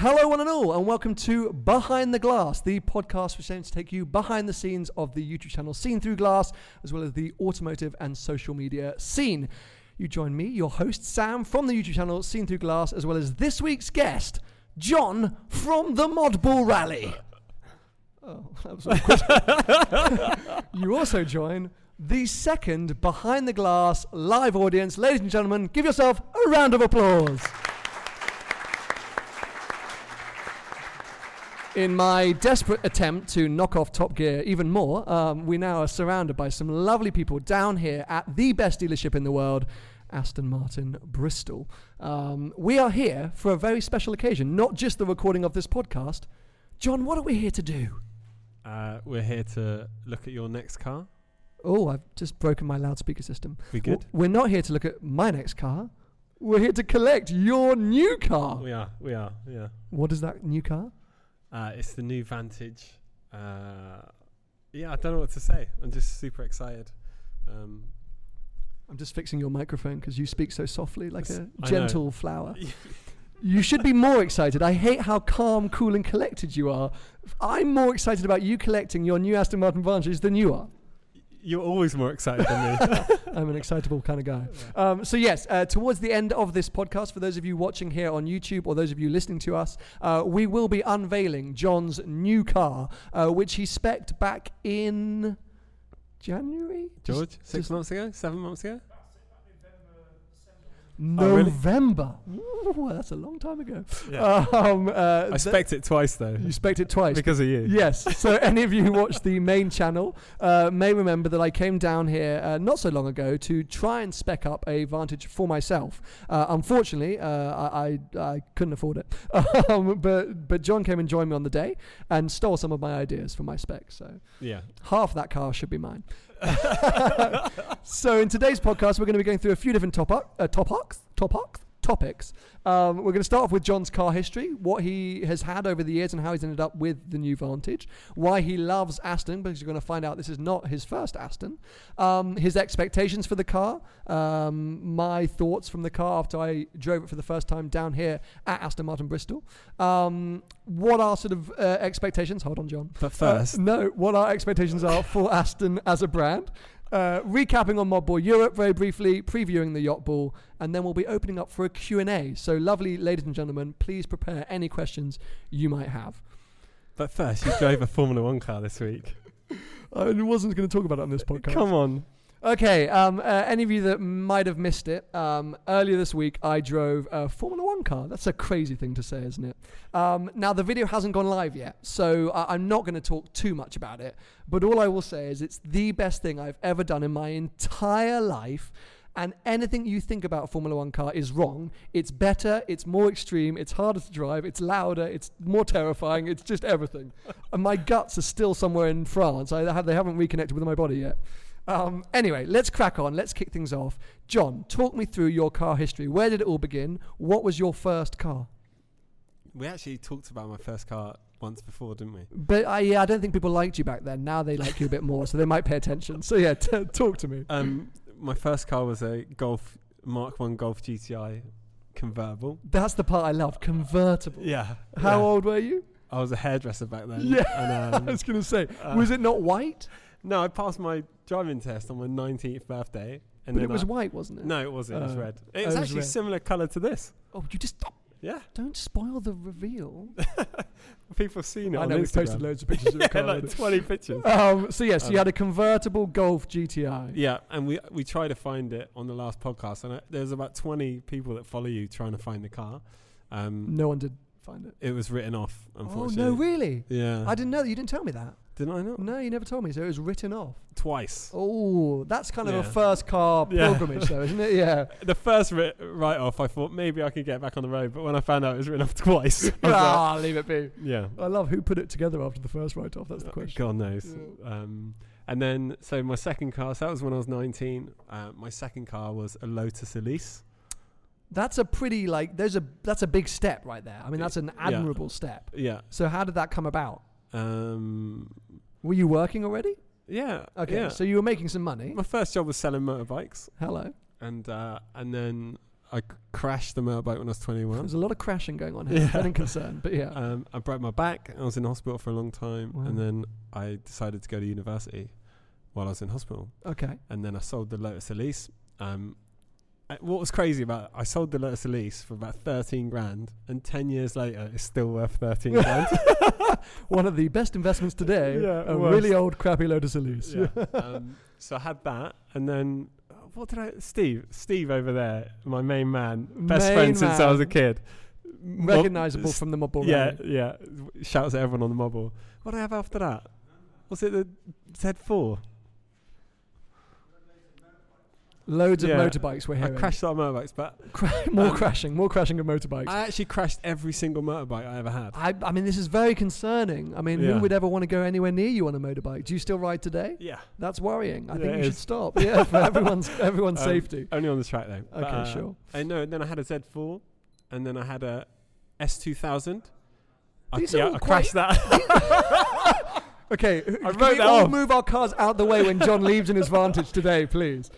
Hello, one and all, and welcome to Behind the Glass, the podcast which aims to take you behind the scenes of the YouTube channel Seen Through Glass, as well as the automotive and social media scene. You join me, your host Sam, from the YouTube channel Seen Through Glass, as well as this week's guest, John from the Modball Rally. Oh, that was awkward. you also join the second Behind the Glass live audience. Ladies and gentlemen, give yourself a round of applause. In my desperate attempt to knock off Top Gear even more, um, we now are surrounded by some lovely people down here at the best dealership in the world, Aston Martin Bristol. Um, we are here for a very special occasion, not just the recording of this podcast. John, what are we here to do? Uh, we're here to look at your next car. Oh, I've just broken my loudspeaker system. We good? W- we're not here to look at my next car. We're here to collect your new car. We are. We are. Yeah. What is that new car? Uh, it's the new Vantage. Uh, yeah, I don't know what to say. I'm just super excited. Um, I'm just fixing your microphone because you speak so softly, like a gentle flower. You should be more excited. I hate how calm, cool, and collected you are. I'm more excited about you collecting your new Aston Martin Vantage than you are. You're always more excited than me. I'm an excitable kind of guy. Um, so yes, uh, towards the end of this podcast, for those of you watching here on YouTube or those of you listening to us, uh, we will be unveiling John's new car, uh, which he spec'd back in January. Just- George, six just months ago, seven months ago. Oh, really? November. Ooh, that's a long time ago. Yeah. Um, uh, I th- spec it twice though, you spec'd it twice. because of you. Yes. So any of you who watch the main channel uh, may remember that I came down here uh, not so long ago to try and spec up a Vantage for myself. Uh, unfortunately, uh, I, I I couldn't afford it. um, but but John came and joined me on the day and stole some of my ideas for my specs. So Yeah. half that car should be mine. so in today's podcast, we're going to be going through a few different topic, uh, topics, topics, topics. Um, we're going to start off with John's car history, what he has had over the years, and how he's ended up with the new Vantage. Why he loves Aston, because you're going to find out this is not his first Aston. Um, his expectations for the car, um, my thoughts from the car after I drove it for the first time down here at Aston Martin Bristol. Um, what are sort of uh, expectations? Hold on, John. But Uh, first, no, what our expectations are for Aston as a brand. Uh, recapping on Mod Ball Europe very briefly, previewing the Yacht Ball, and then we'll be opening up for a Q&A. So lovely ladies and gentlemen, please prepare any questions you might have. but first, you drove a Formula One car this week. I wasn't going to talk about it on this podcast. Come on. Okay, um, uh, any of you that might have missed it, um, earlier this week I drove a Formula One car. That's a crazy thing to say, isn't it? Um, now, the video hasn't gone live yet, so I- I'm not going to talk too much about it. But all I will say is it's the best thing I've ever done in my entire life. And anything you think about a Formula One car is wrong. It's better, it's more extreme, it's harder to drive, it's louder, it's more terrifying, it's just everything. and my guts are still somewhere in France. I they haven't reconnected with my body yet. Um, anyway, let's crack on. Let's kick things off. John, talk me through your car history. Where did it all begin? What was your first car? We actually talked about my first car once before, didn't we? But I, yeah, I don't think people liked you back then. Now they like you a bit more, so they might pay attention. So yeah, t- talk to me. Um, my first car was a Golf Mark One Golf GTI convertible. That's the part I love. Convertible. Yeah. How yeah. old were you? I was a hairdresser back then. Yeah, And, I um, was gonna say, uh, was it not white? No, I passed my driving test on my 19th birthday, And but it was I- white, wasn't it? No, it wasn't. It was Oh. red. Oh, It it was actually red. similar colour to this. Oh, you just stop. Yeah. Don't spoil the reveal. People have seen it I know we've posted loads of pictures of the yeah, car. like 20 pictures. um, so yes, you Um, had a convertible Golf GTI. Yeah, and we we tried to find it on the last podcast, and I, there's about 20 people that follow you trying to find the car. Um, No one did find it. It was written off, Oh unfortunately. no, really? Yeah. I didn't know that. You didn't tell me that. Didn't I not? No, you never told me. So it was written off. Twice. Oh, that's kind of a first car Yeah. pilgrimage, though, isn't it? Yeah. The first ri- write off, I thought maybe I could get back on the road, but when I found out it was written off twice, I was like, ah, leave it be. yeah. I love who put it together after the first write off. That's the Uh, question. God knows. Yeah. Um, and then, so my second car, so that was when I was 19. Uh, my second car was a Lotus Elise. That's a pretty like. There's a that's a big step right there. I mean, that's an Yeah. admirable step. Yeah. So how did that come about? Um, Were you working already? yeah. Okay, Yeah. so you were making some money. my first job was selling motorbikes, Hello. and uh, and then I c- crashed the motorbike when I was 21. There's a lot of crashing going on here. Yeah. Getting concerned, but yeah. Um, I broke my back. I was in hospital for a long time, Wow. and then I decided to go to university while I was in hospital. okay. And then I sold the Lotus Elise. Um, what was crazy about it, I sold the Lotus Elise for about 13 grand, and 10 years later, it's still worth 13 grand. One of the best investments today. Yeah, a worst. really old, crappy Lotus Elise. yeah. um, so I had that, and then uh, what did I? Steve, Steve over there, my main man, best Main friend since I was a kid. Recognizable s- from the Modball Yeah, Rally. yeah. Shouts at everyone on the mobile. What did I have after that? Was it the Z4? Loads Yeah. of motorbikes we're I hearing. crashed a lot of motorbikes, but Cra- more um, crashing, more crashing of motorbikes. I actually crashed every single motorbike I ever had. I, I mean, this is very concerning. I mean, Yeah. who would ever want to go anywhere near you on a motorbike? Do you still ride today? Yeah. That's worrying. I Yeah, think it you should is. stop. Yeah, for everyone's everyone's Um, safety. Only on the track though. Okay, uh, sure. I know. Then I had a Z4, and then I had a S2000. I, These are yeah, all I crashed that. Okay, I can wrote we that all off. move our cars out the way when John leaves in his Vantage today, please?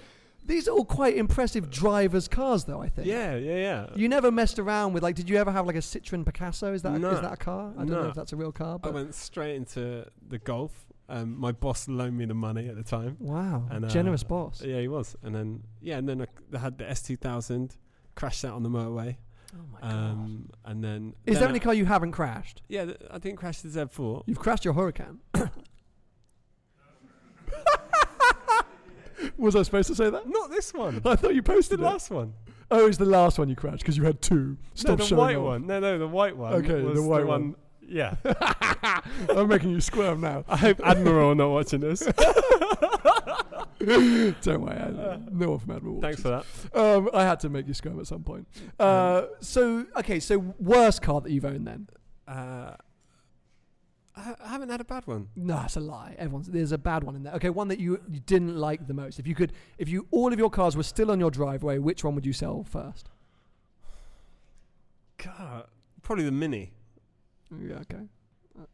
These are all quite impressive drivers' cars, though. I think. yeah, yeah, yeah. You never messed around with like. Did you ever have like a Citroen Picasso? Is that No. is that a car? I don't know if that's a real car. But I went straight into the golf. Um, my boss loaned me the money at the time. wow, And, uh, generous boss. Yeah, he was. And then yeah, and then I, had the S2000, crashed that on the motorway. oh my god. Um, and then is then there I- any car you haven't crashed? Yeah, th- I didn't crash the Z4. You've crashed your Huracan. Was I supposed to say that? Not this one. I thought you the posted it. last one. Oh, it's the last one you crashed because you had two. Stop no, the white off. one. No, no, the white one. Okay, the white one. Yeah. I'm making you squirm now. I hope Admiral are not watching this. Don't worry, I, no one from Admiral. Thanks watches. for that. Um, I had to make you squirm at some point. Uh, so okay, so worst car that you've owned then? Uh, I, haven't had a bad one. No, it's a lie. Everyone's there's a bad one in there. Okay, one that you, you didn't like the most. If you could, if you all of your cars were still on your driveway, which one would you sell first? God, probably the Mini Yeah. Okay.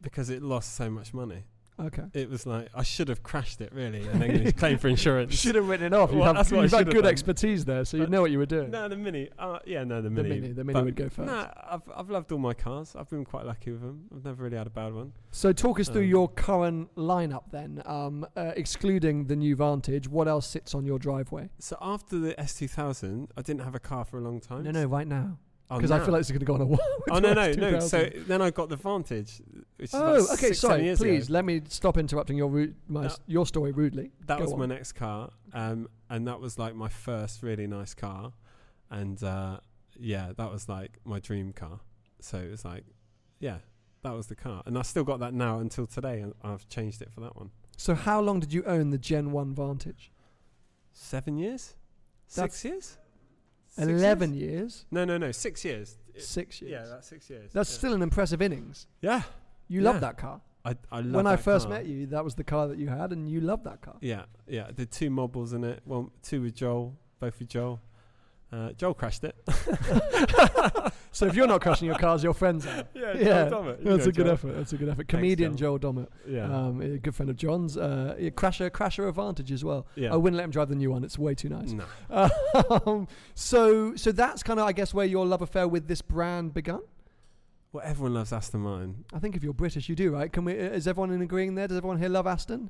because it lost so much money. Okay. It was like I should have crashed it really, and then claim for insurance. Should have written it off. You Well, have, what I you've had have good done. expertise there, so you know what you were doing. No, the Mini. Uh, yeah, no, the the Mini. mini, the mini would go first. Nah, I've I've loved all my cars. I've been quite lucky with them. I've never really had a bad one. So talk us through Um, your current lineup then, um, uh, excluding the new Vantage. What else sits on your driveway? So after the S2000, I didn't have a car for a long time. No, no, right now, Oh, because I feel like is going to go on a while. Oh no no no! So then I got the Vantage. Oh, okay. Sorry, years ago. please let me stop interrupting your ru- my, your story rudely. That Go was my next car, um, and that was like my first really nice car, and uh, yeah, that was like my dream car. So it was like, yeah, that was the car, and I still got that now until today, and I've changed it for that one. So how long did you own the Gen One Vantage? Seven years, That's six years, Six Eleven years? years, No, no, no, six years. It- six years. Yeah, that's six years. That's yeah. still an impressive innings. yeah. You Yeah. love that car. I I love that car. when I that first car. met you, that was the car that you had, and you loved that car. Yeah, yeah. I did two modballs in it. One, two with Joel, both with Joel. Uh, Joel crashed it. So if you're not crashing your cars, your friends are. yeah, Yeah, Joel Dommett. You That's know a good Joel. effort. That's a good effort. Comedian Joel Dommett, Yeah, um, a good friend of John's, uh, crasher, crasher advantage as well. yeah. I wouldn't let him drive the new one. It's way too nice. No. Um, so, so that's kind of, I guess, where your love affair with this brand begun. Well, everyone loves Aston Martin. I think if you're British, you do, right? Can we? uh, Is everyone in agreeing there? Does everyone here love Aston?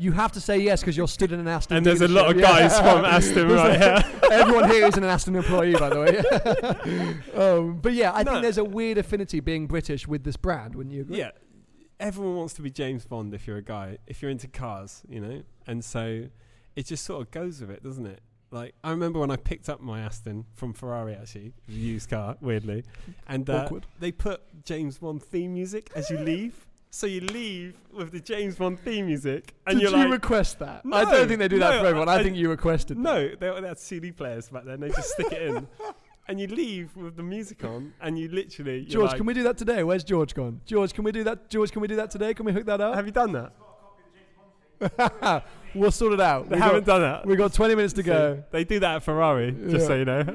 You have to say yes because you're stood in an Aston. And there's a lot of guys Yeah. from Aston right here. Everyone here is an Aston employee, by the way. um, but yeah, I No. think there's a weird affinity being British with this brand. Wouldn't you agree? Yeah, everyone wants to be James Bond if you're a guy, if you're into cars, you know, and so it just sort of goes with it, doesn't it? Like I remember when I picked up my Aston from Ferrari, actually, used car, weirdly, and uh, they put James Bond theme music as you leave. So you leave with the James Bond theme music, and Did you like, request that? I don't think they do that no, for everyone. I, I- think you requested. that. no, they, they had CD players back then. They just stick it in, and you leave with the music on, and you literally, George, like, can we do that today? Where's George gone? George, can we do that? George, can we do that today? Can we hook that up? have you done that? We'll sort it out. They We haven't got, done that. we got 20 minutes to See, go. They do that at Ferrari, just so you know.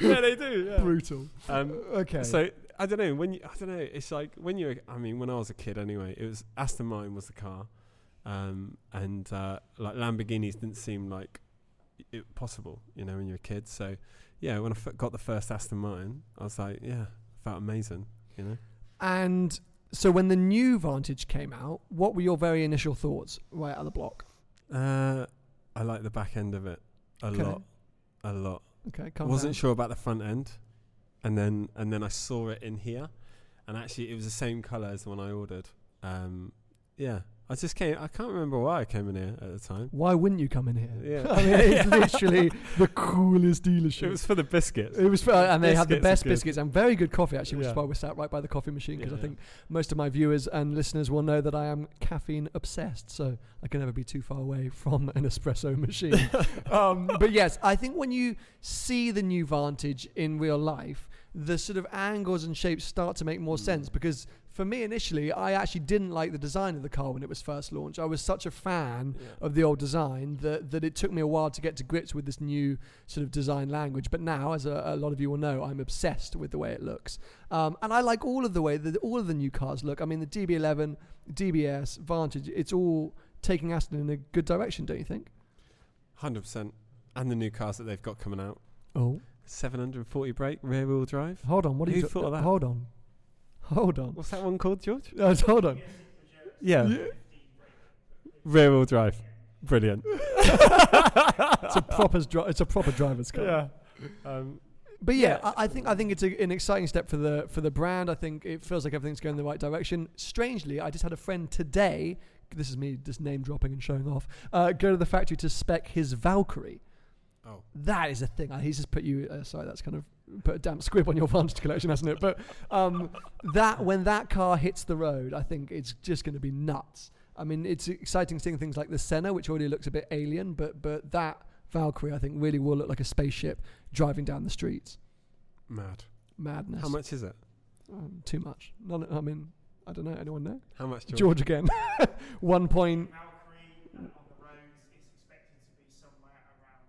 yeah, they do. Yeah. Brutal. Um, Okay. So I don't know when you, I don't know. It's like when you're. I mean, when I was a kid, anyway, it was Aston Martin was the car, um, and uh, like Lamborghinis didn't seem like it possible, you know, when you're a kid. So yeah, when I f- got the first Aston Martin, I was like, yeah, felt amazing, you know. and so when the new Vantage came out, what were your very initial thoughts right out of the block? Uh, I like the back end of it a Okay. lot, a lot. Okay, I calm wasn't down. sure about the front end, and then and then I saw it in here, and actually it was the same color as the one I ordered. Um, yeah, I just came. I can't remember why I came in here at the time. Why wouldn't you come in here? Yeah. I mean, it's literally the coolest dealership. It was for the biscuits. It was, for, and they have the best biscuits and very good coffee actually, which is why we're sat right by the coffee machine because I Yeah. think most of my viewers and listeners will know that I am caffeine obsessed, so I can never be too far away from an espresso machine. um, but yes, I think when you see the new Vantage in real life, the sort of angles and shapes start to make more Mm. sense because. For me, initially, I actually didn't like the design of the car when it was first launched. I was such a fan Yeah. of the old design that, that it took me a while to get to grips with this new sort of design language. But now, as a, a lot of you will know, I'm obsessed with the way it looks. Um, and I like all of the way that all of the new cars look. I mean, the DB11, DBS, Vantage, it's all taking Aston in a good direction, don't you think? Hundred percent. And the new cars that they've got coming out. Oh, 740 brake, rear wheel drive. hold on. What Who you thought of that? Hold on. Hold on. What's that one called, George? Uh, hold on. Yeah. Rear wheel drive. Brilliant. It's a proper, dri- it's a proper driver's car. yeah. Um, But yeah, Yeah. I, I think I think it's a, an exciting step for the for the brand. I think it feels like everything's going in the right direction. Strangely, I just had a friend today. This is me just name dropping and showing off. Uh, go to the factory to spec his Valkyrie. oh. That is a thing. Uh, He's just put you. Uh, sorry, that's kind of put a damp squib on your Vantage collection, hasn't it? But um, that when that car hits the road, I think it's just going to be nuts. I mean, it's exciting seeing things like the Senna, which already looks a bit alien, but but that Valkyrie, I think, really will look like a spaceship driving down the streets. Mad. Madness. How much is it? Um, too much. None, I mean, I don't know. Anyone know? How much, George? George again. One point Valkyrie uh, on the roads is expected to be somewhere around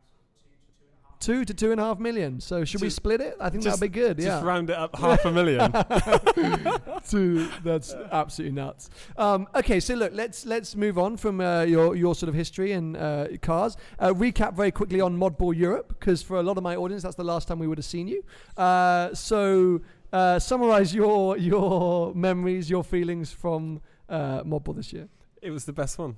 sort of two to two and a half. to two and a half million. So should we Just- split it? I think just- that'd be good. Yeah. Just yeah. round it up half a million. Two- that's absolutely nuts. Um, okay, so look, let's let's move on from uh, your your sort of history and uh, cars. Uh, recap very quickly on Modball Europe because for a lot of my audience, that's the last time we would have seen you. Uh, so uh, summarize your your memories, your feelings from uh, Modball this year. it was the best one.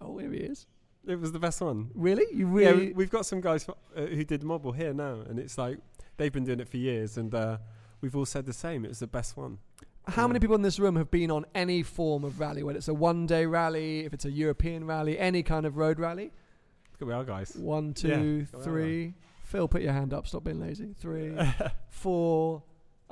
Oh, here he is. It was the best one. Really? You Yeah, really? we- we've got some guys uh, who did Modball here now, and it's like they've been doing it for years, and uh, we've all said the same. It was the best one. How Yeah. many people in this room have been on any form of rally, whether it's a one-day rally, if it's a European rally, any kind of road rally? Look at our guys. One, two, Yeah, three. Phil, put your hand up. Stop being lazy. Three, four.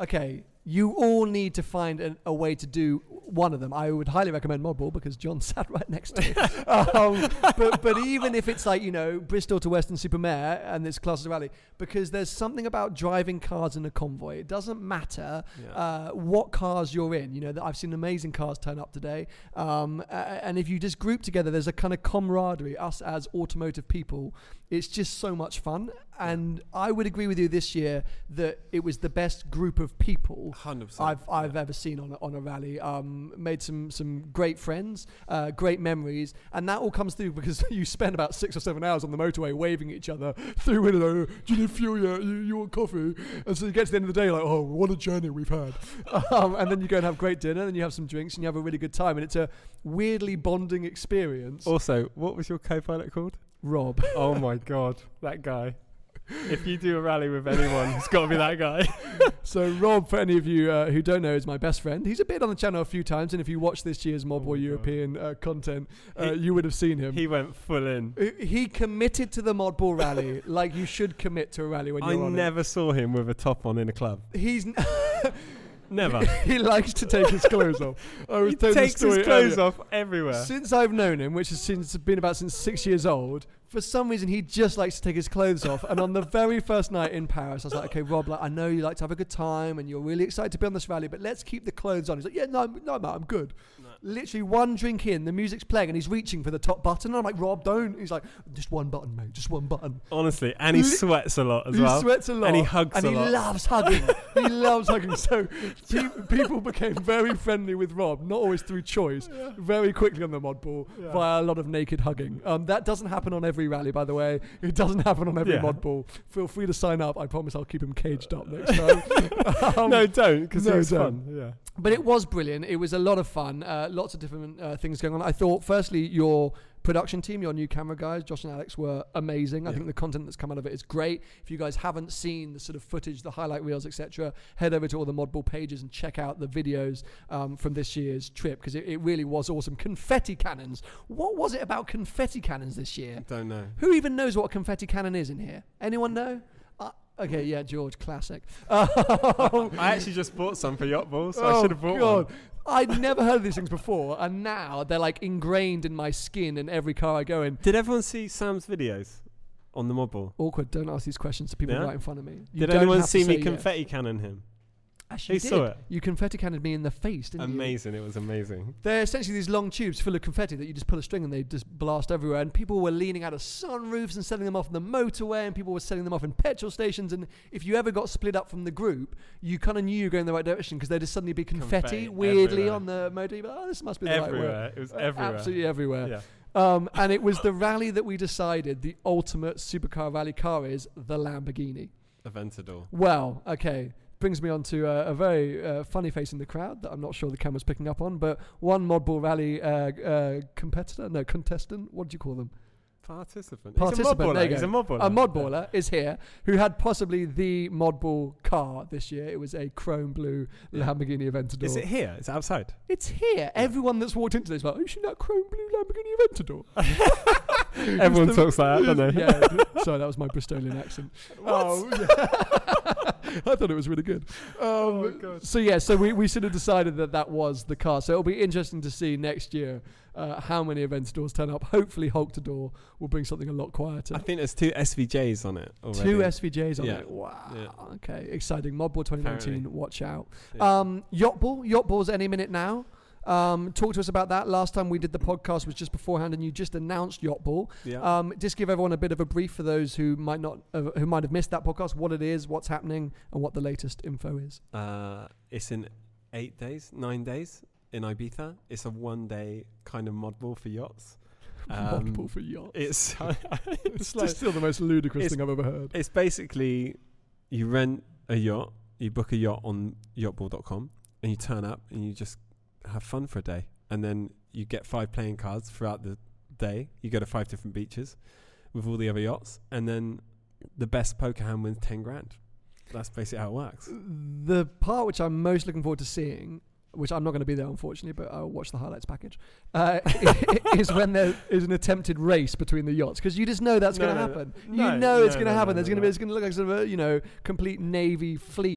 Okay, you all need to find an, a way to do one of them. I would highly recommend Modball because John sat right next to me. um, but, but even if it's like, you know, Bristol to Weston-super-Mare and it's class as a rally, because there's something about driving cars in a convoy. It doesn't matter Yeah. uh, what cars you're in. You know, that I've seen amazing cars turn up today. Um, and if you just group together, there's a kind of camaraderie, us as automotive people. It's just so much fun. And I would agree with you this year that it was the best group of people Hundred percent. I've I've ever seen on a, on a rally. Um, um, made some some great friends, uh, great memories, and that all comes through because you spend about six or seven hours on the motorway waving at each other through window. Do you need fuel yet? You, you want coffee? And so you get to the end of the day like, oh, what a journey we've had. um, and then you go and have great dinner, and you have some drinks, and you have a really good time, and it's a weirdly bonding experience. Also, what was your co-pilot called? Rob. oh my god, that guy. If you do a rally with anyone, it's got to be that guy. So Rob, for any of you uh, who don't know, is my best friend. He's appeared on the channel a few times, and if you watch this year's Oh Boy my God. European uh, content, uh, He- you would have seen him. he went full in. He- committed to the Mod Ball rally like you should commit to a rally when you're on never saw him with a top on in a club. He's n- Never. he likes to take his clothes off. I was he takes his clothes earlier. off everywhere. Since I've known him, which has since been about since six years old, for some reason he just likes to take his clothes off. And on the very first night in Paris, I was like, "Okay, Rob, like I know you like to have a good time and you're really excited to be on this rally, but let's keep the clothes on." He's like, "Yeah, no, no, I'm good." Literally one drink in, the music's playing, and he's reaching for the top button. And I'm like, "Rob, don't." He's like, "Just one button, mate. Just one button." Honestly, and he Li- sweats a lot as he well. He sweats a lot, and he hugs and a he lot. loves hugging. he loves hugging. So pe- people became very friendly with Rob, not always through choice, very quickly on the mod ball Yeah. via a lot of naked hugging. Um, that doesn't happen on every rally, by the way. It doesn't happen on every Yeah. mod ball. Feel free to sign up. I promise I'll keep him caged up next time. Um, no, don't, because no, it was don't. fun. Yeah. but it was brilliant. It was a lot of fun. Uh, lots of different uh, things going on. I thought, firstly, your production team, your new camera guys, Josh and Alex, were amazing. I Yeah. think the content that's come out of it is great. If you guys haven't seen the sort of footage, the highlight reels, etc., head over to all the Modball pages and check out the videos um, from this year's trip because it, it really was awesome. Confetti cannons. What was it about confetti cannons this year? Don't know. Who even knows what a confetti cannon is in here? Anyone know? Uh, okay, yeah, George, classic. I actually just bought some for Yacht Ball, so I Oh, should have bought God. one. I'd never heard of these things before, and now they're like ingrained in my skin in every car I go in. Did everyone see Sam's videos on the Modball? Awkward. Don't ask these questions to people Yeah? right in front of me. You Did don't anyone have to see me say yes. confetti cannon him? Actually, Who you saw did. it? You confetti cannoned me in the face, didn't you? Amazing. It was amazing. They're essentially these long tubes full of confetti that you just pull a string and they just blast everywhere. And people were leaning out of sunroofs and selling them off on the motorway, and people were selling them off in petrol stations. And if you ever got split up from the group, you kind of knew you were going in the right direction because there'd just suddenly be confetti, Confetti weirdly everywhere. on the motor. You'd be like, oh, this must be the right way. Everywhere. It was Uh, everywhere. Absolutely everywhere. Yeah. Um, and it was the rally that we decided the ultimate supercar rally car is the Lamborghini. Aventador. Well, okay. Brings me on to uh, a very uh, funny face in the crowd that I'm not sure the camera's picking up on, but one Modball Rally uh, uh, competitor, no, contestant, what do you call them? Participant. Participant, He's a mob there you He's go. a mob A modballer is here who had possibly the Modball car this year. It was a chrome blue Yeah. Lamborghini Aventador. Is it here? It's outside. It's here. Everyone that's walked into this is like, oh, you seen that chrome blue Lamborghini Aventador? Everyone the- talks like that, don't they? yeah. Sorry, that was my Bristolian accent. Oh, yeah. I thought it was really good. Um, my God. So yeah, so we, we sort of decided that that was the car. So it'll be interesting to see next year uh, how many Aventadors turn up. Hopefully, Hulk to Door will bring something a lot quieter. I think there's two SVJs on it already. Two SVJs on Yeah. it. Wow. Yeah. Okay, exciting. Modball 2019. Apparently. Watch out. Yeah. Um, Yacht Ball. Yacht Ball's any minute now. Um, talk to us about that. Last time we did the podcast was just beforehand, and you just announced Yacht Ball. yeah. Um, just give everyone a bit of a brief for those who might not, uh, who might have missed that podcast. What it is, what's happening, and what the latest info is. Uh, it's in eight days, nine days in Ibiza. It's a one day kind of mod ball for yachts. Um, Modball for yachts. It's It's it's, like, just still the most ludicrous thing I've ever heard. it's basically you rent a yacht, you book a yacht on yachtball.com, and you turn up and you just have fun for a day, and then you get five playing cards throughout the day. You go to five different beaches with all the other yachts, and then the best poker hand wins ten grand. That's basically how it works. The part which I'm most looking forward to seeing, which I'm not going to be there unfortunately, but I'll watch the highlights package, uh, is when there is an attempted race between the yachts because you just know that's No, going to no, happen. No, you know it's going to happen. There's going to be it's going to look like sort of a you know complete navy fleet.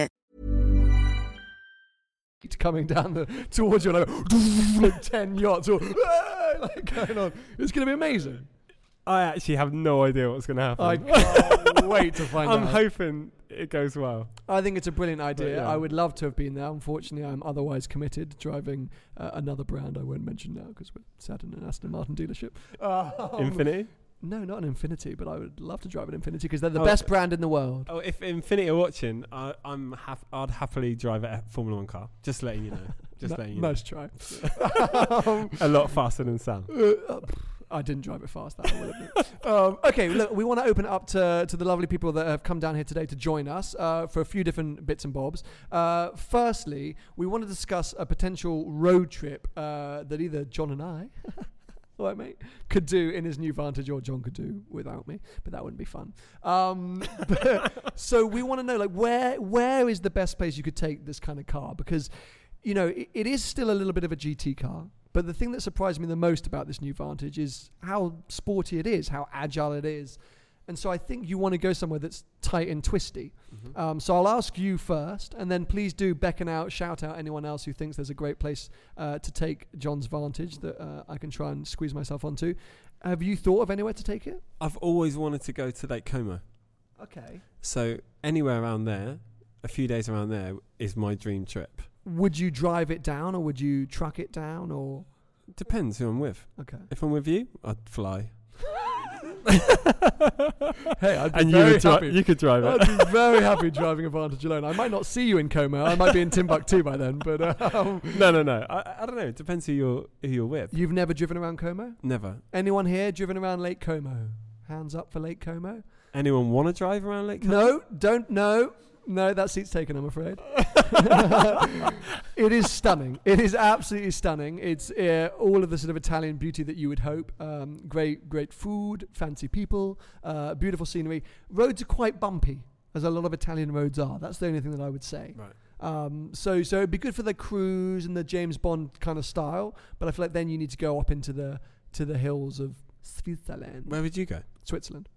Coming down the towards you, like, like ten yachts, or like going on. It's going to be amazing. I actually have no idea what's going to happen. I can't wait to find out. I'm hoping it goes well. I think it's a brilliant idea. yeah. I would love to have been there. Unfortunately, I'm otherwise committed driving uh, another brand I won't mention now because we're sat in an Aston Martin dealership. Um, Infiniti. No, not an Infiniti, but I would love to drive an Infiniti because they're the Oh, best brand in the world. Oh, if Infiniti are watching, I, I'm hap- I'd happily drive a Formula One car. Just letting you know. Just letting you nice try. know. a lot faster than Sam. Uh, I didn't drive it fast. That will admit. um, okay, look, we want to open it up to, to the lovely people that have come down here today to join us uh, for a few different bits and bobs. Uh, firstly, we want to discuss a potential road trip uh, that either John and I. All right, mate. Could do in his new Vantage, or John could do without me, but that wouldn't be fun. Um, but- so we want to know, like, where where is the best place you could take this kind of car? Because, you know, it, it is still a little bit of a GT car. But the thing that surprised me the most about this new Vantage is how sporty it is, how agile it is. And so I think you want to go somewhere that's tight and twisty. Um, so I'll ask you first, and then please do beckon out, shout out anyone else who thinks there's a great place uh, to take John's Vantage that uh, I can try and squeeze myself onto. Have you thought of anywhere to take it? I've always wanted to go to Lake Como. Okay. So anywhere around there, a few days around there, is my dream trip. Would you drive it down, or would you truck it down, or Depends who I'm with. okay? If I'm with you, I'd fly. Hey, I'd be and you, very dri- happy. you could drive it. I'd be very happy driving a Vantage alone. I might not see you in Como. I might be in Timbuktu by then. But um, no, no, no. I, I don't know. It depends who you're who you're with. you've never driven around Como? Never. Anyone here driven around Lake Como? Hands up for Lake Como. Anyone want to drive around Lake Como? No, don't. No, no. That seat's taken. I'm afraid. it is stunning. It is absolutely stunning. It's uh, all of the sort of Italian beauty that you would hope. Um, great, great food, fancy people, uh, beautiful scenery. Roads are quite bumpy, as a lot of Italian roads are. That's the only thing that I would say. Right. Um, so, so it'd be good for the cruise and the James Bond kind of style. But I feel like then you need to go up into the to the hills of Switzerland, Where would you go? Switzerland.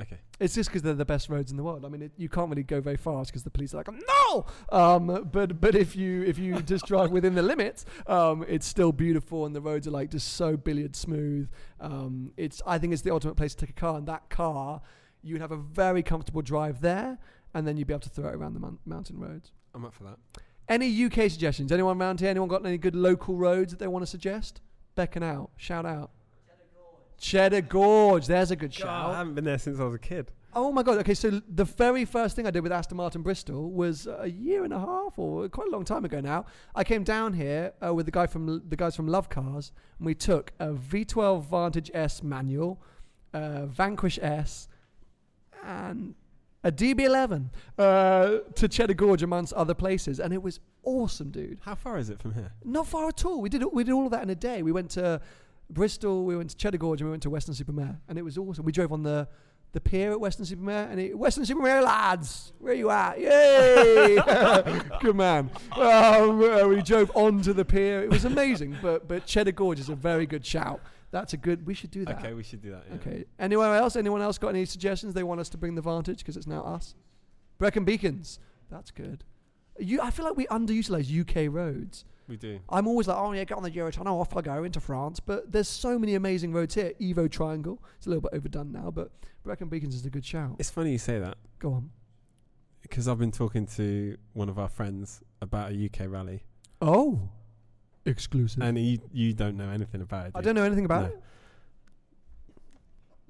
Okay. It's just because they're the best roads in the world. I mean, it, you can't really go very fast because the police are like, no. Um, but but if you if you just drive within the limits, um, it's still beautiful, and the roads are like just so billiard smooth. Um, it's I think it's the ultimate place to take a car, and that car, you'd have a very comfortable drive there, and then you'd be able to throw it around the mon- mountain roads. I'm up for that. Any UK suggestions? Anyone around here? Anyone got any good local roads that they want to suggest? Beckon out, shout out. Cheddar Gorge. There's a good God, I haven't been there since I was a kid. Oh my god! Okay, so the very first thing I did with Aston Martin Bristol was a year and a half, or quite a long time ago now. I came down here uh, with the guy from the guys from Love Cars, and we took a V12 Vantage S manual, uh, Vanquish S, and a DB11 uh, to Cheddar Gorge amongst other places, and it was awesome, dude. How far is it from here? Not far at all. We did we did all of that in a day. We went to Bristol, we went to Cheddar Gorge, and we went to Weston-super-Mare, and it was awesome. We drove on the the pier at Weston-super-Mare, and it, Weston-super-Mare lads, where you at? Yay! Good man. Um, uh, we drove onto the pier. It was amazing. But but Cheddar Gorge is a very good shout. That's a good. We should do that. Okay, we should do that. Yeah. Okay. Anywhere else? Anyone else got any suggestions? They want us to bring the Vantage because it's now us. Brecon Beacons. That's good. You, I feel like we underutilize UK roads. We do. I'm always like, oh yeah, get on the Eurotunnel, off I go into France. But there's so many amazing roads here. Evo Triangle. It's a little bit overdone now, but Brecon Beacons is a good shout. It's funny you say that. Go on. because I've been talking to one of our friends about a UK rally, Oh, exclusive. and you you don't know anything about it. I do don't know anything about No. it.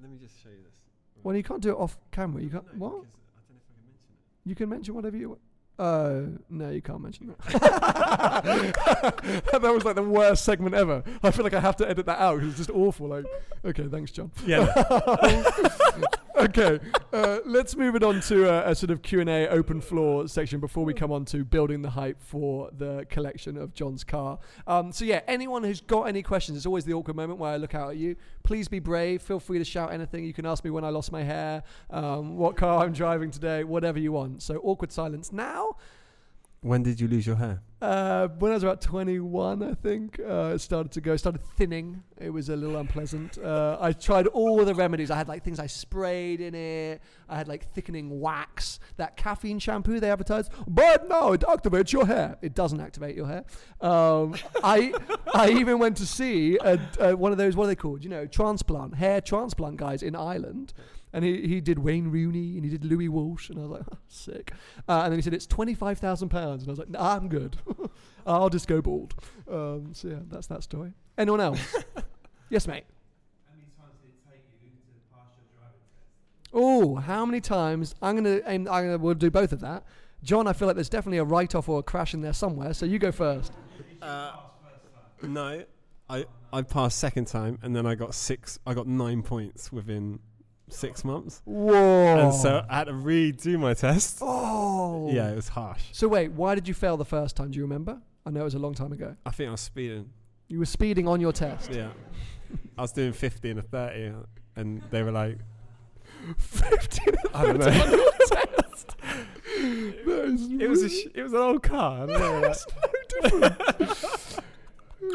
Let me just show you this. Well, you can't do it off camera. You can't. No, what? I don't know if I can mention it. You can mention whatever you want. Uh, no, you can't mention that. that was like the worst segment ever. I feel like I have to edit that out because it's just awful. Like, okay, thanks, John. Yeah. okay, uh, let's move it on to a, a sort of Q and A open floor section before we come on to building the hype for the collection of John's car. Um, so yeah, anyone who's got any questions, it's always the awkward moment where I look out at you. Please be brave. Feel free to shout anything. You can ask me when I lost my hair, um, what car I'm driving today, whatever you want. So awkward silence now. When did you lose your hair? Uh, when I was about 21, I think, uh, it started to go, started thinning. It was a little unpleasant. Uh, I tried all the remedies. I had like things I sprayed in it. I had like thickening wax, that caffeine shampoo they advertised. But no, it activates your hair. It doesn't activate your hair. Um, I I even went to see a, a, one of those, what are they called? You know, transplant, hair transplant guys in Ireland. And he, he did Wayne Rooney and he did Louis Walsh. And I was like, sick. Uh, and then he said, it's £25,000. And I was like, nah, I'm good. I'll just go bald. Um, so yeah, that's that story. Anyone else? yes, mate. How many times did it take you to pass your driving test? Oh, how many times? I'm gonna aim. I'm gonna. We'll do both of that. John, I feel like there's definitely a write-off or a crash in there somewhere. So you go first. Uh, no, I I passed second time, and then I got six. I got nine points within six months, Whoa. and so I had to redo my test. Oh. Yeah, it was harsh. So wait, why did you fail the first time? Do you remember? I know it was a long time ago. I think I was speeding. You were speeding on your test. Yeah, I was doing fifty and a thirty, and they were like, 15 I don't know. on your test. That is it was a sh- it was an old car. and they were like- That's no different.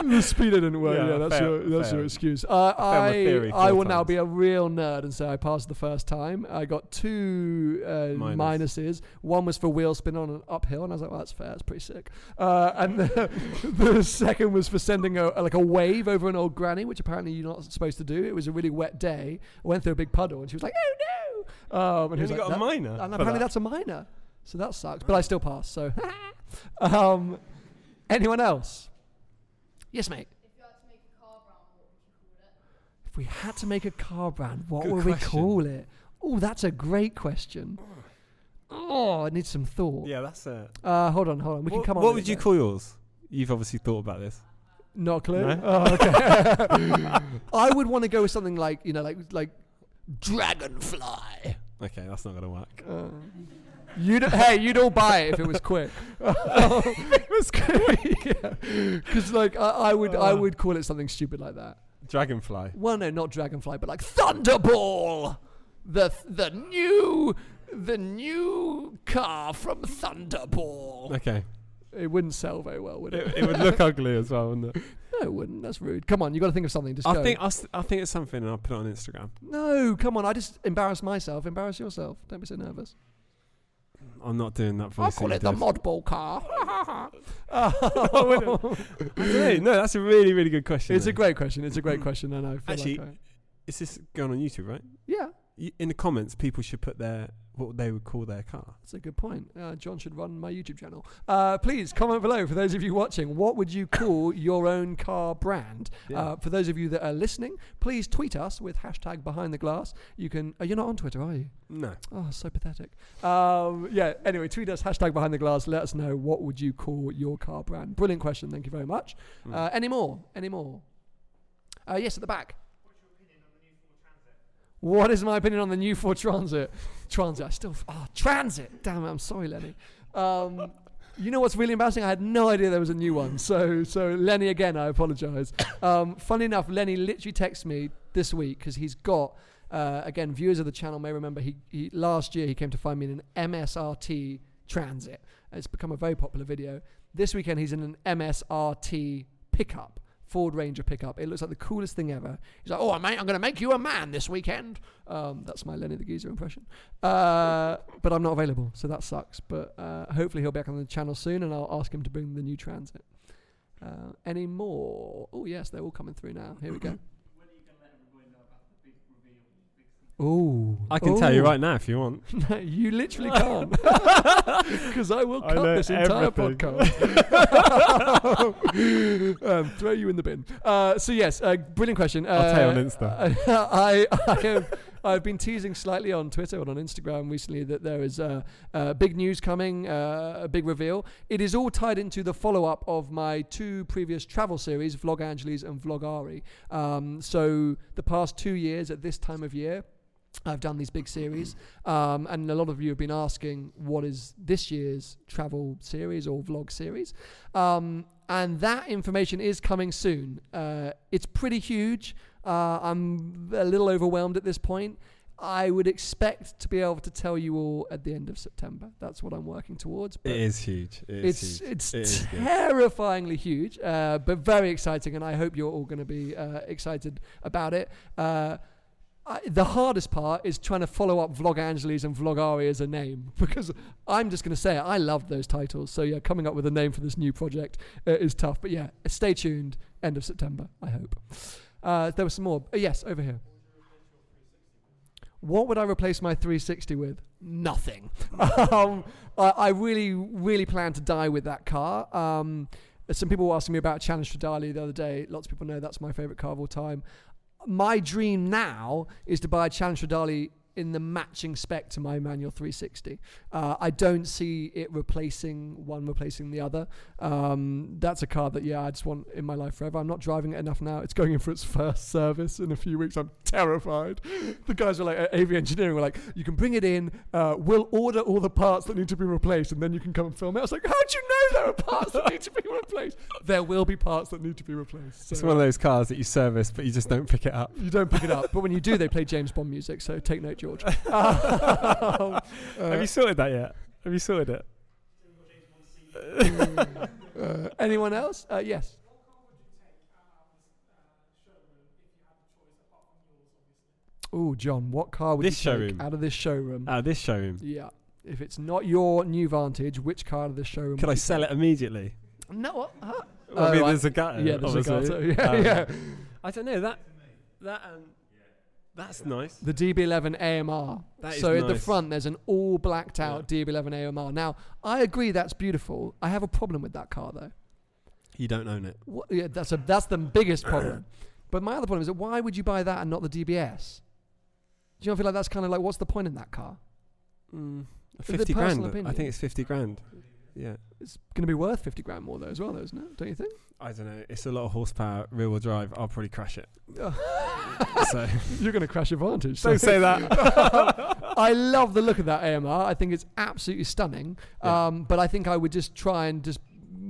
The speeder didn't work. Yeah, Yeah, that's fail- your that's your excuse. Uh, failed my I theory I four will now times. be a real nerd and say I passed the first time. I got two uh, Minus. minuses. One was for wheel spin on an uphill, and I was like, well, that's fair. That's pretty sick. Uh, and the, the second was for sending a like a wave over an old granny, which apparently you're not supposed to do. It was a really wet day. I went through a big puddle, and she was like, oh no. Um, and You he was only like, got a "That- minor And apparently that. that's a minor. So that sucks. But I still passed. So, um, anyone else? Yes, mate. If we had to make a car brand, what Good would we question. call it? Oh, that's a great question. Oh, it needs some thought. yeah, that's it. Uh, hold on, hold on. We what can come on. what with would it you then. call yours? You've obviously thought about this. Not a clue. No? Oh, okay. I would want to go with something like you know, like like dragonfly. Okay, that's not gonna work. Uh, you'd hey, you'd all buy it if it was quick. it was quick, because like I, I would I Uh. would call it something stupid like that. Dragonfly. Well, no, not dragonfly, but like thunderball, the the new the new car from Thunderball. Okay, It wouldn't sell very well, would it? it, it would look ugly as well, wouldn't it? no, it wouldn't. That's rude. Come on, you got to think of something. Just I go. think I, I think it's something, and I'll put it on Instagram. no, come on. I just embarrass myself. Embarrass yourself. Don't be so nervous. I'm not doing that for. I'll call it the did. modball car. I don't. No, that's a really, really good question. It's a great question. It's a great hmm. question, I feel Actually, like I, Is this going on YouTube, right? yeah, Y- In the comments, people should put their what they would call their car. that's a good point. Uh, John should run my YouTube channel. Uh, please comment below for those of you watching. What would you call your own car brand? Yeah. Uh, for those of you that are listening, please tweet us with hashtag Behind the Glass. You can. Oh, you're not on Twitter, are you? No. Oh, so pathetic. Um, yeah. Anyway, tweet us hashtag Behind the Glass. Let us know what would you call your car brand. Brilliant question. Thank you very much. Mm. Uh, any more? Any more? Uh, yes, at the back. What is my opinion on the new Ford Transit? Transit. I still. Oh, Transit. Damn it. I'm sorry, Lenny. Um, you know what's really embarrassing? I had no idea there was a new one. So, so Lenny again. I apologise. Um, funny enough, Lenny literally texted me this week because he's got. Uh, again, viewers of the channel may remember he, he last year he came to find me in an MSRT Transit. It's become a very popular video. This weekend he's in an MSRT pickup. Ford Ranger pickup. It looks like the coolest thing ever. He's like, "Oh, I'm going to make you a man this weekend." Um, that's my Lenny the Geezer impression. Uh, but I'm not available, so that sucks. But uh, hopefully he'll be back on the channel soon, and I'll ask him to bring the new Transit. Uh, any more? Oh yes, they're all coming through now. Here we go. Ooh. I can tell you Ooh. right now if you want. No, you literally can't. Because I will I cut know this entire everything. podcast. um, throw you in the bin. Uh, so yes, uh, brilliant question. Uh, I'll tell you on Insta. I, I have. I've been teasing slightly on Twitter and on Instagram recently that there is uh, uh, big news coming, uh, a big reveal. It is all tied into the follow up of my two previous travel series, Vlog Angeles and Vlogari. Um, so, the past two years at this time of year, I've done these big series, um, and a lot of you have been asking what is this year's travel series or vlog series, um, and that information is coming soon. Uh, it's pretty huge. Uh, I'm a little overwhelmed at this point. I would expect to be able to tell you all at the end of September. That's what I'm working towards. but It is huge. It is it's huge. it's It terrifyingly huge, uh, but very exciting, and I hope you're all going to be uh, excited about it. I, the hardest part is trying to follow up Vlog Angeles and Vlog Ari as a name because I'm just going to say it. I loved those titles, so yeah, coming up with a name for this new project uh, is tough. But yeah, stay tuned. End of September, I hope. Uh, there was some more. Uh, yes, over here. What would I replace my 360 with? Nothing. um, I, I really, really plan to die with that car. Um, some people were asking me about Challenge Stradale the other day. Lots of people know that's my favorite car of all time. My dream now is to buy a Challenge Stradale in the matching spec to my manual 360. Uh, I don't see it replacing one replacing the other. Um, that's a car that yeah I just want in my life forever. I'm not driving it enough now. It's going in for its first service in a few weeks. I'm terrified. The guys were like at AV Engineering were like, you can bring it in. Uh, we'll order all the parts that need to be replaced, and then you can come and film it. I was like, how do you know there are parts that need to be replaced? There will be parts that need to be replaced. It's one of those cars that you service, but you just don't pick it up. you don't pick it up, but when you do, they play James Bond music. So take note, George. Um, Have you sorted that yet? Have you sorted it? uh, anyone else? Uh, yes. Oh, John, what car would This you take showroom. out of this showroom? Ah, this showroom. yeah. If it's not your new Vantage, which car out of this showroom? Could I sell it immediately? No. Huh? Well, I mean, Oh, I- there's a gutter. yeah, there's a obviously. Gato. Yeah, Um, yeah. I don't know that. That um, that's nice. The DB11 AMR. That is so at the nice. front, there's an all blacked out DB11 AMR. Now, I agree that's beautiful. I have a problem with that car though. You don't own it. What, yeah, that's a that's the biggest problem. but my other problem is that why would you buy that and not the DBS? Do you not feel like that's kind of like what's the point in that car? Mm, Fifty personal grand. I think it's fifty grand. Yeah. It's going to be worth fifty grand more though as well, though, isn't it? Don't you think? I don't know. It's a lot of horsepower, rear wheel drive. I'll probably crash it. so You're going to crash your Vantage. don't say that. I love the look of that AMR. I think it's absolutely stunning. Yeah. Um, but I think I would just try and just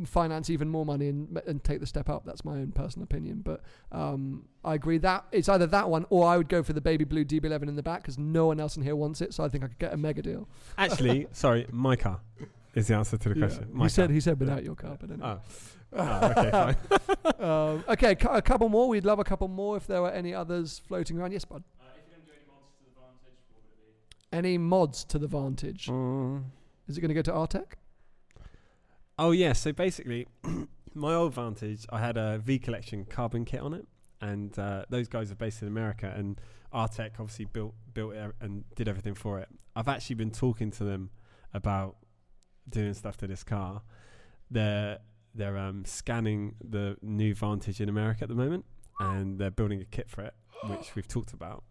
finance even more money and, and take the step up. That's my own personal opinion. But um, I agree that it's either that one or I would go for the baby blue DB11 in the back because no one else in here wants it. So I think I could get a mega deal. Actually, sorry, my car is the answer to the Yeah. question. He My said he said without your car, but anyway. Oh. oh, okay, fine. um, okay, cou- a couple more. We'd love a couple more if there were any others floating around. Yes, bud. Uh, if you're going to do any mods to the Vantage, what would it be? Any mods to the Vantage? Mm. Is it going to go to Artec? Oh yeah, so basically, my old Vantage, I had a V Collection carbon kit on it, and uh, those guys are based in America, and Artec obviously built built it and did everything for it. I've actually been talking to them about doing stuff to this car. They're they're um, scanning the new Vantage in America at the moment, and they're building a kit for it, which we've talked about.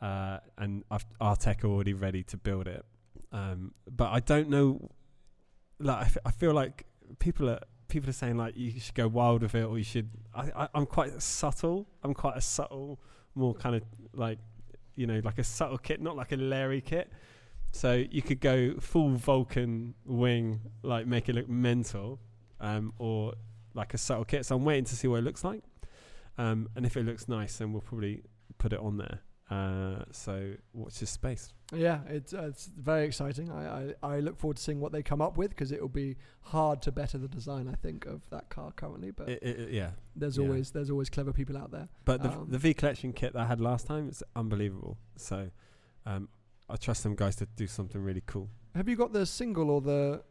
Uh, and I've, Artec are already ready to build it, um, but I don't know like I, f- I feel like people are people are saying like you should go wild with it or you should I, I I'm quite subtle I'm quite a subtle more kind of like you know like a subtle kit not like a Larry kit so you could go full Vulcan wing like make it look mental um or like a subtle kit so I'm waiting to see what it looks like um and if it looks nice then we'll probably put it on there uh so watch this space Yeah, it's uh, it's very exciting. I, I, I look forward to seeing what they come up with because it will be hard to better the design. I think of that car currently, but It- it- yeah there's yeah. always there's always clever people out there. But the, Um, the V collection kit that I had last time is unbelievable. So um, I trust them guys to do something really cool. Have you got the single or the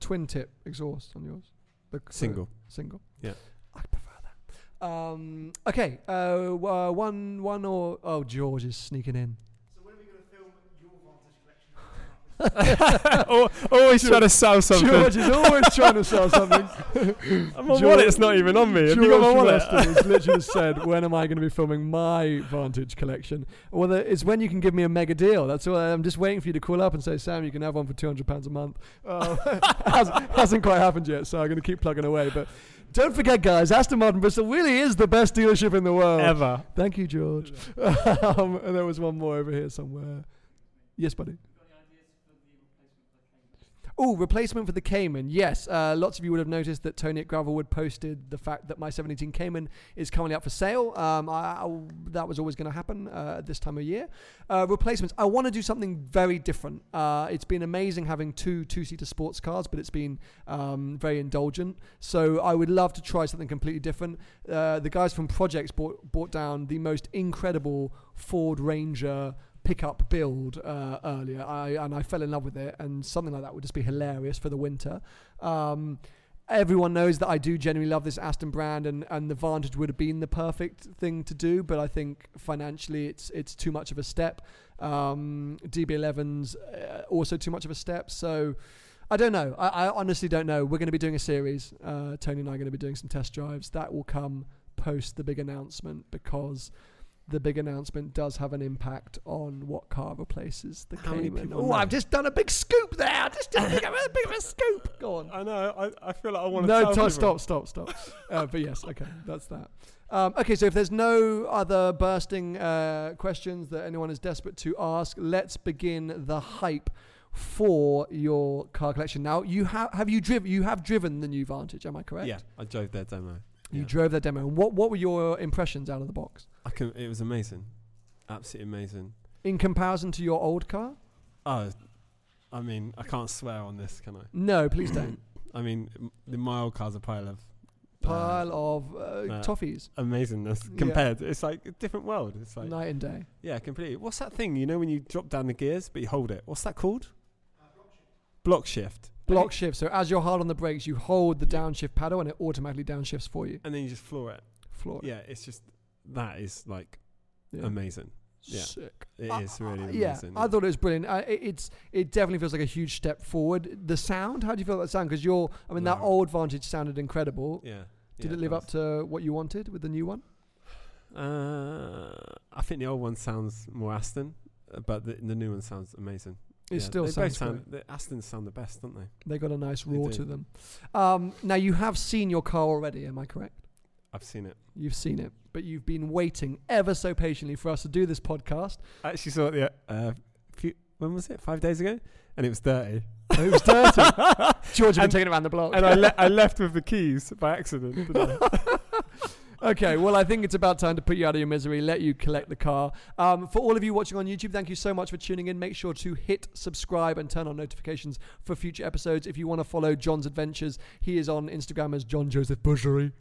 twin tip exhaust on yours? The Single. single. Yeah. I prefer that. Um, okay, uh, uh, one, one or oh, George is sneaking in. So when are we going to film your Vantage collection? Al- Always trying to sell something. George is always trying to sell something. my George- wallet's not even on me. Have you got my wallet? Has literally said, "When am I going to be filming my Vantage collection?" Well, it's when you can give me a mega deal. That's all. I'm just waiting for you to call up and say, "Sam, you can have one for two hundred pounds a month." Uh, hasn't, hasn't quite happened yet, so I'm going to keep plugging away. But don't forget, guys, Aston Martin Bristol really is the best dealership in the world. Ever. Thank you, George. um, and there was one more over here somewhere. Yes, buddy. Oh, replacement for the Cayman. Yes, uh, lots of you would have noticed that Tony at Gravelwood posted the fact that my 17 Cayman is currently up for sale. Um, I, I- that was always going to happen uh, at this time of year. Uh, replacements. I want to do something very different. Uh, it's been amazing having two two-seater sports cars, but it's been um, very indulgent. So I would love to try something completely different. Uh, the guys from Projects bought, bought down the most incredible Ford Ranger pickup build uh, earlier, I, and I fell in love with it. And something like that would just be hilarious for the winter. Um, everyone knows that I do genuinely love this Aston brand, and, and the Vantage would have been the perfect thing to do. But I think financially, it's it's too much of a step. Um, DB11's uh, also too much of a step. So. I don't know. I, I honestly don't know. We're going to be doing a series. Uh, Tony and I are going to be doing some test drives. That will come post the big announcement because the big announcement does have an impact on what car replaces the How many people Oh, know? I've just done a big scoop there. I just did a big, a big of a scoop. Go on. I know. I, I feel like I want to. No, t- stop, stop, stop. uh, but yes, okay, that's that. Um, okay, so if there's no other bursting uh, questions that anyone is desperate to ask, let's begin the hype for your car collection. Now, you have have you driven you have driven the new Vantage? Am I correct? Yeah, I drove their demo. You yeah. drove that demo. And what what were your impressions out of the box I can. It was amazing, absolutely amazing. in comparison to your old car? Oh, I mean, I can't swear on this, can I? No, please don't. I mean, the my old car's a pile of Pile uh, of uh, uh, toffees, amazingness Yeah. compared. It's like a different world. It's like night and day. yeah, completely. What's that thing? You know when you drop down the gears but you hold it? What's that called? Block shift. Block shift. So as you're hard on the brakes, you hold the downshift paddle, and it automatically downshifts for you. And then you just floor it. Floor. it. Yeah, it's just that is like Yeah. amazing. yeah. Sick. It is I- really I- amazing. Yeah, I thought it was brilliant. Uh, it, it's it definitely feels like a huge step forward. The sound, how do you feel about the sound? Because you're, I mean, that Loud. old Vantage sounded incredible. Yeah. Did it live up to what you wanted with the new one? Uh, I think the old one sounds more Aston, uh, but the, the new one sounds amazing. It still they sounds both sound. great. The Astons sound the best, don't they? They got a nice They roar do. to them. Um, now you have seen your car already. Am I correct? I've seen it. You've seen it, but you've been waiting ever so patiently for us to do this podcast. I actually saw it the uh, few. When was it? Five days ago, and it was dirty. It was dirty. George had been And- taking it around the block. and I, le- I left with the keys by accident. didn't I? Okay, well, I think it's about time to put you out of your misery, let you collect the car. Um, for all of you watching on YouTube, thank you so much for tuning in. Make sure to hit subscribe and turn on notifications for future episodes. If you want to follow John's adventures, he is on Instagram as John Joseph Bushery.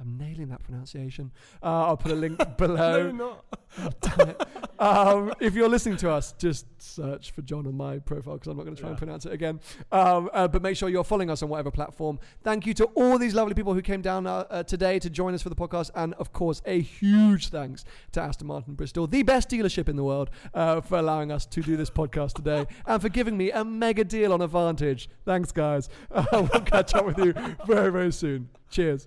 I'm nailing that pronunciation. Uh, I'll put a link below. no, not. Damn it. um, if you're listening to us, just search for John on my profile because I'm not going to try and pronounce it again. Um, uh, but make sure you're following us on whatever platform. Thank you to all these lovely people who came down uh, uh, today to join us for the podcast. And of course, a huge thanks to Aston Martin Bristol, the best dealership in the world, uh, for allowing us to do this podcast today and for giving me a mega deal on a Vantage. Thanks, guys. Uh, we'll catch up with you very, very soon. Cheers.